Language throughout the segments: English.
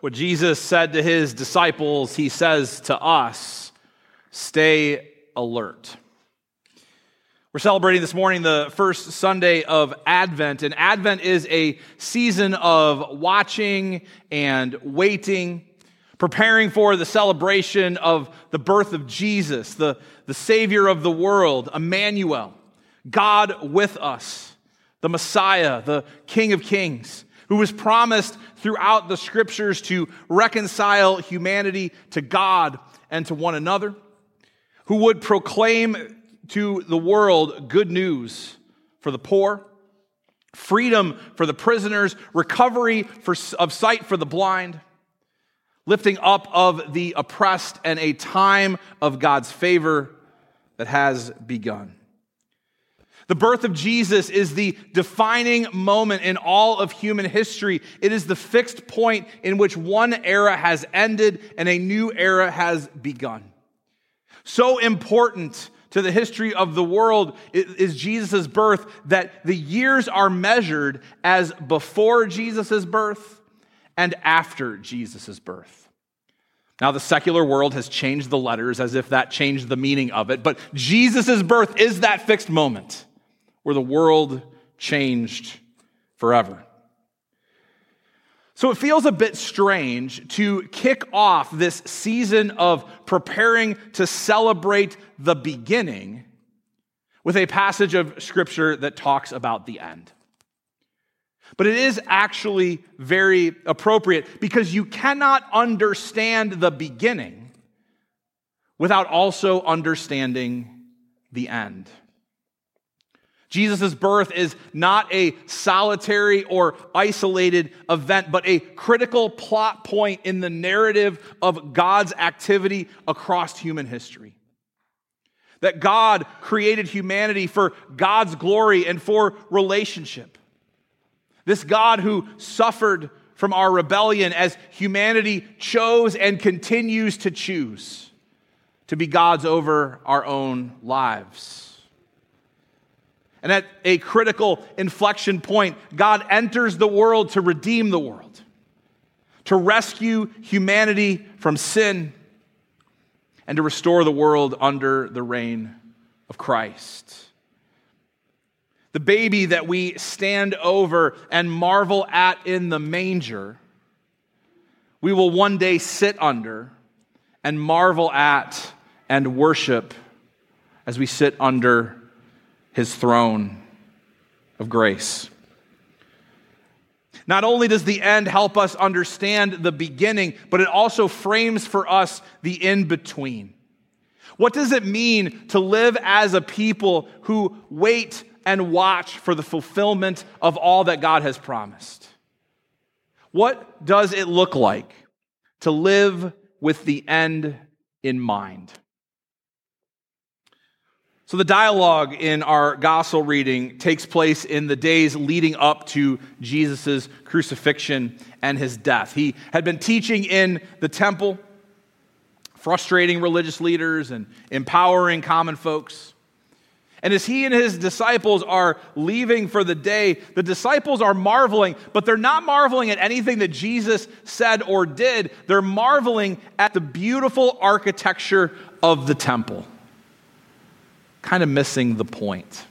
What Jesus said to his disciples, he says to us stay alert. We're celebrating this morning the first Sunday of Advent, and Advent is a season of watching and waiting, preparing for the celebration of the birth of Jesus, the, the Savior of the world, Emmanuel, God with us, the Messiah, the King of Kings who was promised throughout the scriptures to reconcile humanity to God and to one another, who would proclaim to the world good news for the poor, freedom for the prisoners, recovery for, of sight for the blind, lifting up of the oppressed, and a time of God's favor that has begun. The birth of Jesus is the defining moment in all of human history. It is the fixed point in which one era has ended and a new era has begun. So important to the history of the world is Jesus' birth that the years are measured as before Jesus' birth and after Jesus' birth. Now, the secular world has changed the letters as if that changed the meaning of it, but Jesus' birth is that fixed moment where the world changed forever. So it feels a bit strange to kick off this season of preparing to celebrate the beginning with a passage of scripture that talks about the end. But it is actually very appropriate because you cannot understand the beginning without also understanding the end. Jesus' birth is not a solitary or isolated event, but a critical plot point in the narrative of God's activity across human history. That God created humanity for God's glory and for relationship. This God who suffered from our rebellion as humanity chose and continues to choose to be gods over our own lives. And at a critical inflection point, God enters the world to redeem the world, to rescue humanity from sin, and to restore the world under the reign of Christ. The baby that we stand over and marvel at in the manger, we will one day sit under and marvel at and worship as we sit under his throne of grace. Not only does the end help us understand the beginning, but it also frames for us the in between. What does it mean to live as a people who wait and watch for the fulfillment of all that God has promised? What does it look like to live with the end in mind? So, the dialogue in our gospel reading takes place in the days leading up to Jesus' crucifixion and his death. He had been teaching in the temple, frustrating religious leaders and empowering common folks. And as he and his disciples are leaving for the day, the disciples are marveling, but they're not marveling at anything that Jesus said or did. They're marveling at the beautiful architecture of the temple kind of missing the point.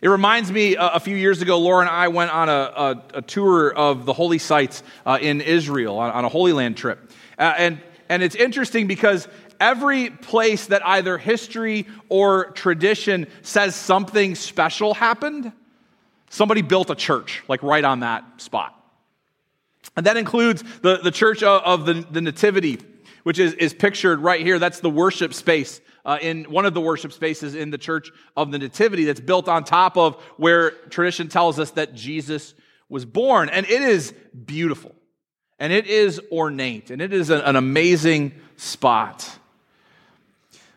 It reminds me uh, a few years ago, Laura and I went on a, a, a tour of the holy sites uh, in Israel on, on, a Holy Land trip. Uh, and, and it's interesting because every place that either history or tradition says something special happened, somebody built a church, like right on that spot. And that includes the, the church of, of the, the Nativity, which is, is pictured right here. That's the worship space uh, in one of the worship spaces in the Church of the Nativity that's built on top of where tradition tells us that Jesus was born. And it is beautiful, and it is ornate, and it is an, an amazing spot.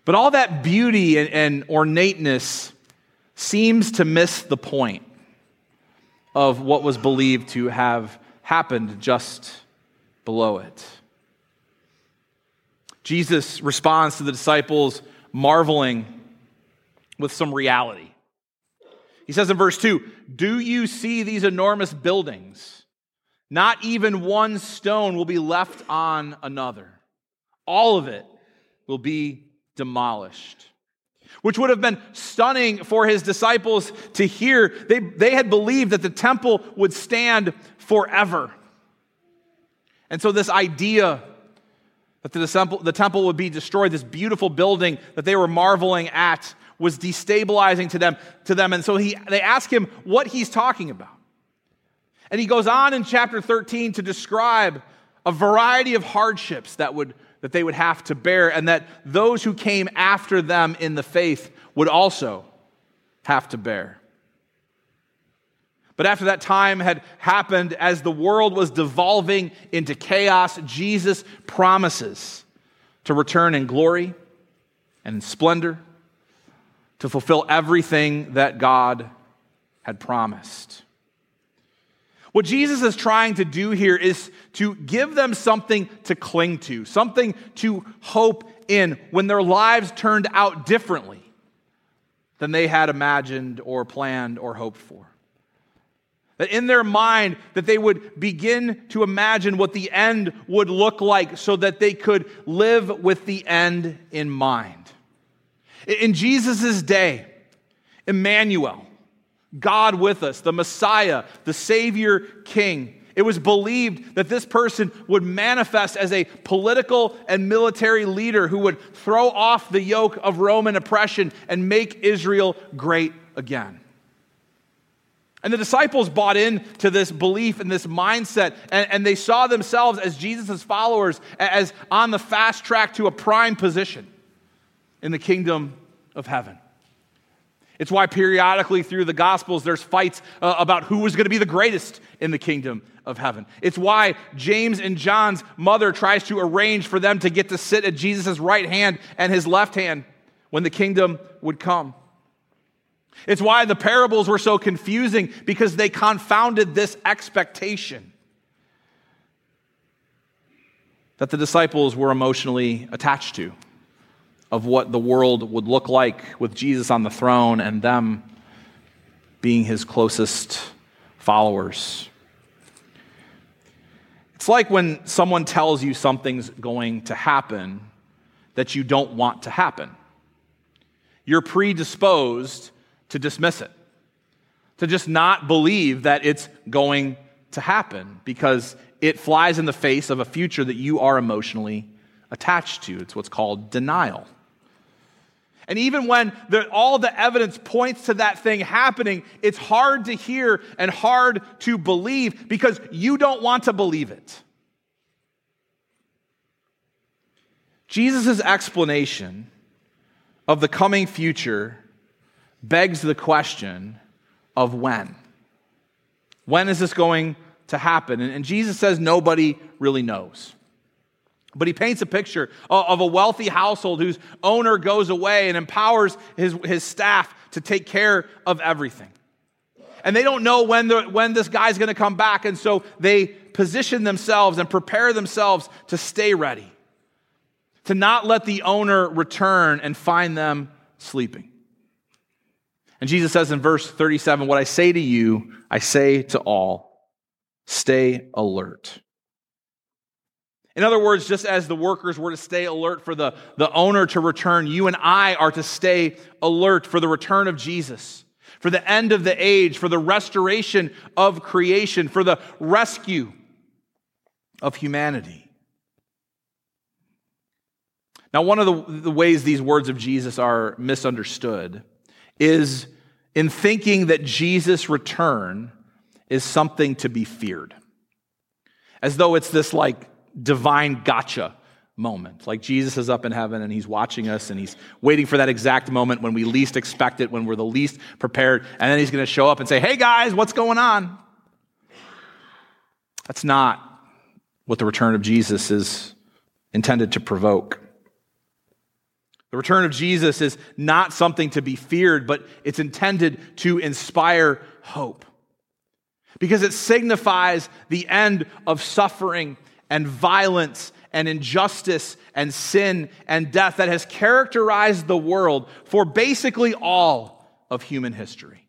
But all that beauty and, and ornateness seems to miss the point of what was believed to have happened just below it. Jesus responds to the disciples' marveling with some reality. He says in verse 2 Do you see these enormous buildings? Not even one stone will be left on another. All of it will be demolished. Which would have been stunning for his disciples to hear. They, they had believed that the temple would stand forever. And so, this idea that the temple, the temple would be destroyed, this beautiful building that they were marveling at, was destabilizing to them. To them. And so he, they ask him what he's talking about. And he goes on in chapter 13 to describe a variety of hardships that, would, that they would have to bear, and that those who came after them in the faith would also have to bear. But after that time had happened, as the world was devolving into chaos, Jesus promises to return in glory and in splendor to fulfill everything that God had promised. What Jesus is trying to do here is to give them something to cling to, something to hope in when their lives turned out differently than they had imagined or planned or hoped for. That in their mind, that they would begin to imagine what the end would look like so that they could live with the end in mind. In Jesus' day, Emmanuel, God with us, the Messiah, the Savior King. It was believed that this person would manifest as a political and military leader who would throw off the yoke of Roman oppression and make Israel great again. And the disciples bought into this belief and this mindset, and, and they saw themselves as Jesus' followers, as on the fast track to a prime position in the kingdom of heaven. It's why periodically through the Gospels there's fights uh, about who was going to be the greatest in the kingdom of heaven. It's why James and John's mother tries to arrange for them to get to sit at Jesus' right hand and his left hand when the kingdom would come. It's why the parables were so confusing because they confounded this expectation that the disciples were emotionally attached to of what the world would look like with Jesus on the throne and them being his closest followers. It's like when someone tells you something's going to happen that you don't want to happen. You're predisposed to dismiss it, to just not believe that it's going to happen because it flies in the face of a future that you are emotionally attached to. It's what's called denial. And even when the, all the evidence points to that thing happening, it's hard to hear and hard to believe because you don't want to believe it. Jesus' explanation of the coming future begs the question of when. When is this going to happen? And, and Jesus says nobody really knows. But he paints a picture of a wealthy household whose owner goes away and empowers his, his staff to take care of everything. And they don't know when, the, when this guy's going to come back, and so they position themselves and prepare themselves to stay ready, to not let the owner return and find them sleeping. And Jesus says in verse 37 What I say to you, I say to all, stay alert. In other words, just as the workers were to stay alert for the, the owner to return, you and I are to stay alert for the return of Jesus, for the end of the age, for the restoration of creation, for the rescue of humanity. Now, one of the, the ways these words of Jesus are misunderstood is in thinking that Jesus' return is something to be feared. As though it's this like divine gotcha moment. Like Jesus is up in heaven and he's watching us and he's waiting for that exact moment when we least expect it, when we're the least prepared. And then he's going to show up and say, Hey guys, what's going on? That's not what the return of Jesus is intended to provoke. The return of Jesus is not something to be feared, but it's intended to inspire hope. Because it signifies the end of suffering and violence and injustice and sin and death that has characterized the world for basically all of human history.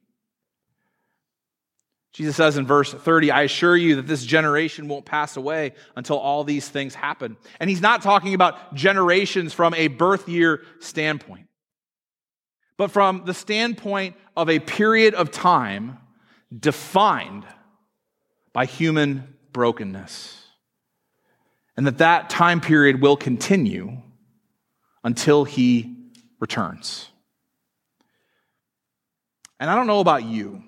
Jesus says in verse 30, I assure you that this generation won't pass away until all these things happen. And he's not talking about generations from a birth year standpoint, but from the standpoint of a period of time defined by human brokenness. And that that time period will continue until he returns. And I don't know about you,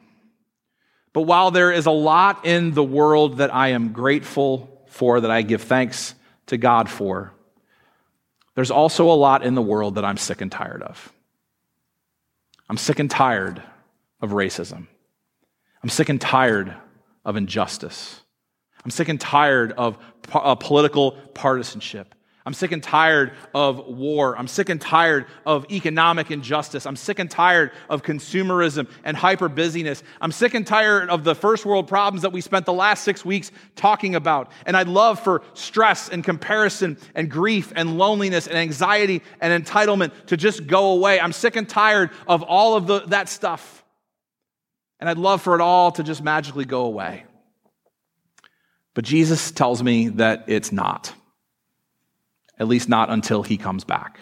but while there is a lot in the world that I am grateful for, that I give thanks to God for, there's also a lot in the world that I'm sick and tired of. I'm sick and tired of racism. I'm sick and tired of injustice. I'm sick and tired of uh, political partisanship. I'm sick and tired of war. I'm sick and tired of economic injustice. I'm sick and tired of consumerism and hyper busyness. I'm sick and tired of the first world problems that we spent the last six weeks talking about. And I'd love for stress and comparison and grief and loneliness and anxiety and entitlement to just go away. I'm sick and tired of all of the, that stuff. And I'd love for it all to just magically go away. But Jesus tells me that it's not at least not until he comes back.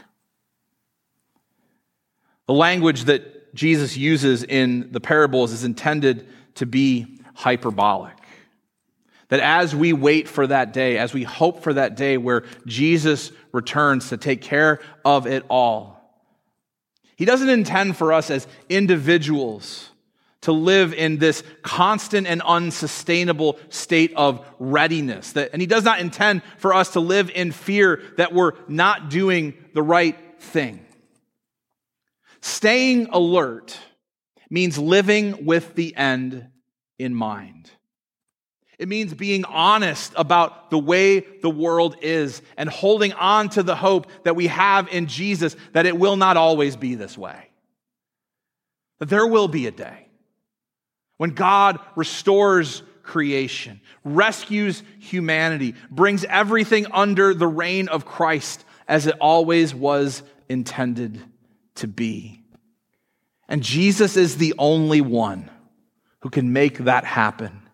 The language that Jesus uses in the parables is intended to be hyperbolic. That as we wait for that day, as we hope for that day where Jesus returns to take care of it all, he doesn't intend for us as individuals to live in this constant and unsustainable state of readiness. That, and he does not intend for us to live in fear that we're not doing the right thing. Staying alert means living with the end in mind. It means being honest about the way the world is and holding on to the hope that we have in Jesus that it will not always be this way. That there will be a day when God restores creation, rescues humanity, brings everything under the reign of Christ as it always was intended to be. And Jesus is the only one who can make that happen.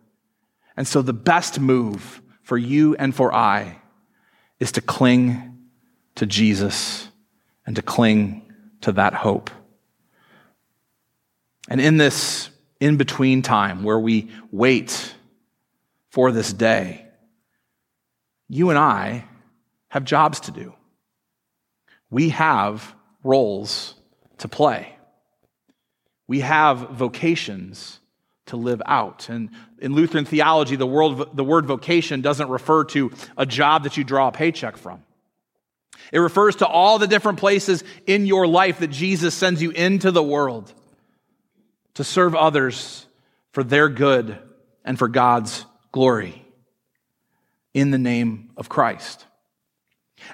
And so the best move for you and for I is to cling to Jesus and to cling to that hope. And in this in between time where we wait for this day, you and I have jobs to do. We have roles to play. We have vocations to live out. And in Lutheran theology, the, world, the word vocation doesn't refer to a job that you draw a paycheck from. It refers to all the different places in your life that Jesus sends you into the world to serve others for their good and for God's glory in the name of Christ.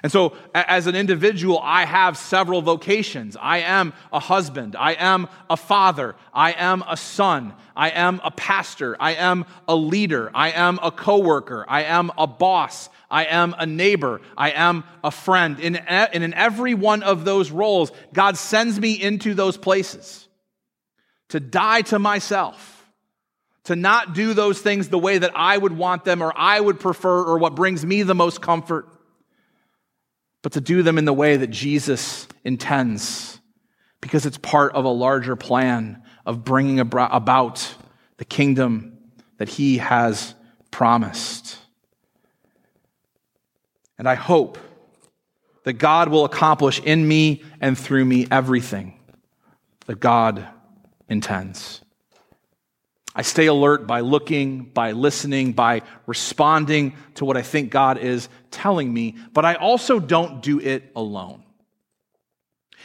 And so, as an individual, I have several vocations. I am a husband. I am a father. I am a son. I am a pastor. I am a leader. I am a coworker. I am a boss. I am a neighbor. I am a friend. In, and in every one of those roles, God sends me into those places to die to myself, to not do those things the way that I would want them or I would prefer or what brings me the most comfort, but to do them in the way that Jesus intends because it's part of a larger plan of bringing about the kingdom that he has promised. And I hope that God will accomplish in me and through me everything that God intends. I stay alert by looking, by listening, by responding to what I think God is telling me, but I also don't do it alone.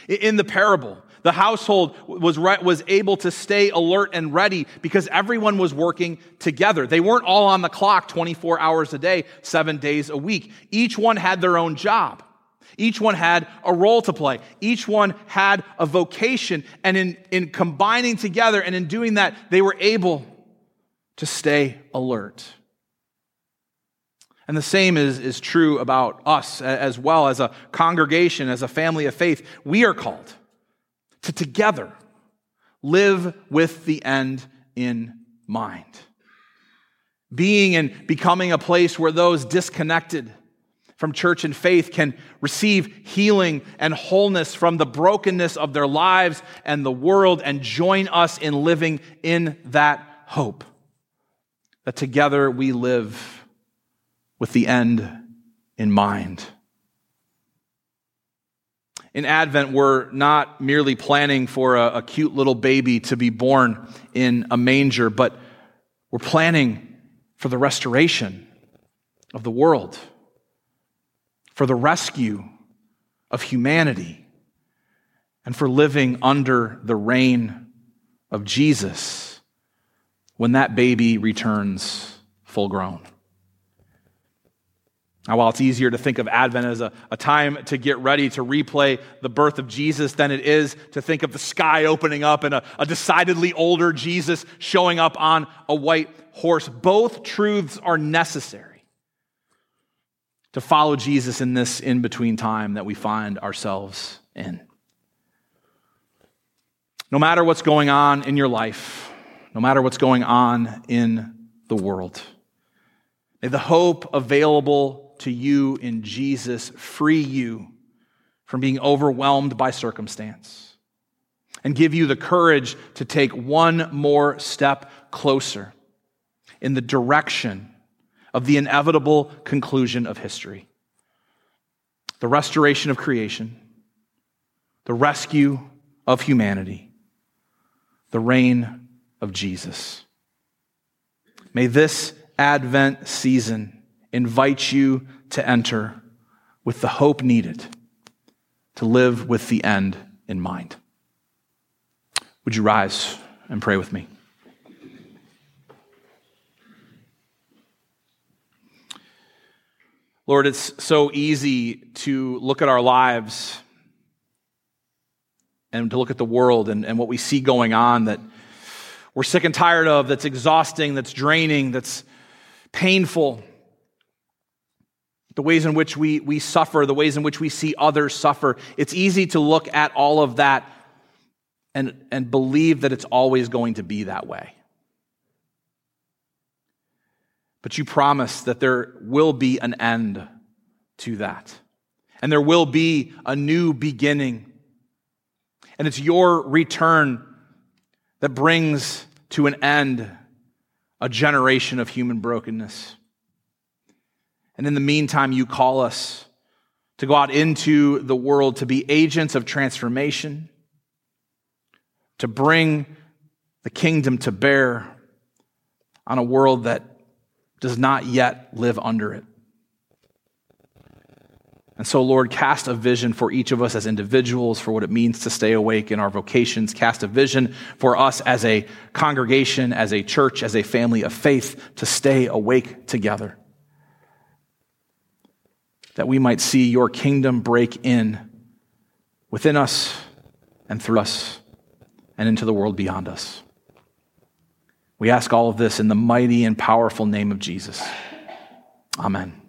In the parable, the household was, was able to stay alert and ready because everyone was working together. They weren't all on the clock 24 hours a day, seven days a week. Each one had their own job. Each one had a role to play. Each one had a vocation. And in, in combining together and in doing that, they were able to stay alert. And the same is, is true about us as well as a congregation, as a family of faith. We are called to together live with the end in mind. being and becoming a place where those disconnected from church and faith can receive healing and wholeness from the brokenness of their lives and the world and join us in living in that hope. That together we live with the end in mind. In Advent, we're not merely planning for a, a, cute little baby to be born in a manger, but we're planning for the restoration of the world, for the rescue of humanity, and for living under the reign of Jesus when that baby returns full grown. Now, while it's easier to think of Advent as a, a time to get ready to replay the birth of Jesus than it is to think of the sky opening up and a, a decidedly older Jesus showing up on a white horse, both truths are necessary to follow Jesus in this in between time that we find ourselves in. No matter what's going on in your life, no matter what's going on in the world, may the hope available to you in Jesus free you from being overwhelmed by circumstance and give you the courage to take one more step closer in the direction of the inevitable conclusion of history the restoration of creation, the rescue of humanity, the reign of Jesus. May this Advent season invite you to enter with the hope needed to live with the end in mind. Would you rise and pray with me? Lord, it's so easy to look at our lives and to look at the world and, and what we see going on that we're sick and tired of, that's exhausting, that's draining, that's painful the ways in which we, we suffer, the ways in which we see others suffer. It's easy to look at all of that and, and believe that it's always going to be that way. But you promise that there will be an end to that. And there will be a new beginning. And it's your return that brings to an end a generation of human brokenness. And in the meantime, you call us to go out into the world to be agents of transformation, to bring the kingdom to bear on a world that does not yet live under it. And so, Lord, cast a vision for each of us as individuals for what it means to stay awake in our vocations. Cast a vision for us as a congregation, as a church, as a family of faith to stay awake together that we might see your kingdom break in within us and through us and into the world beyond us. We ask all of this in the mighty and powerful name of Jesus. Amen.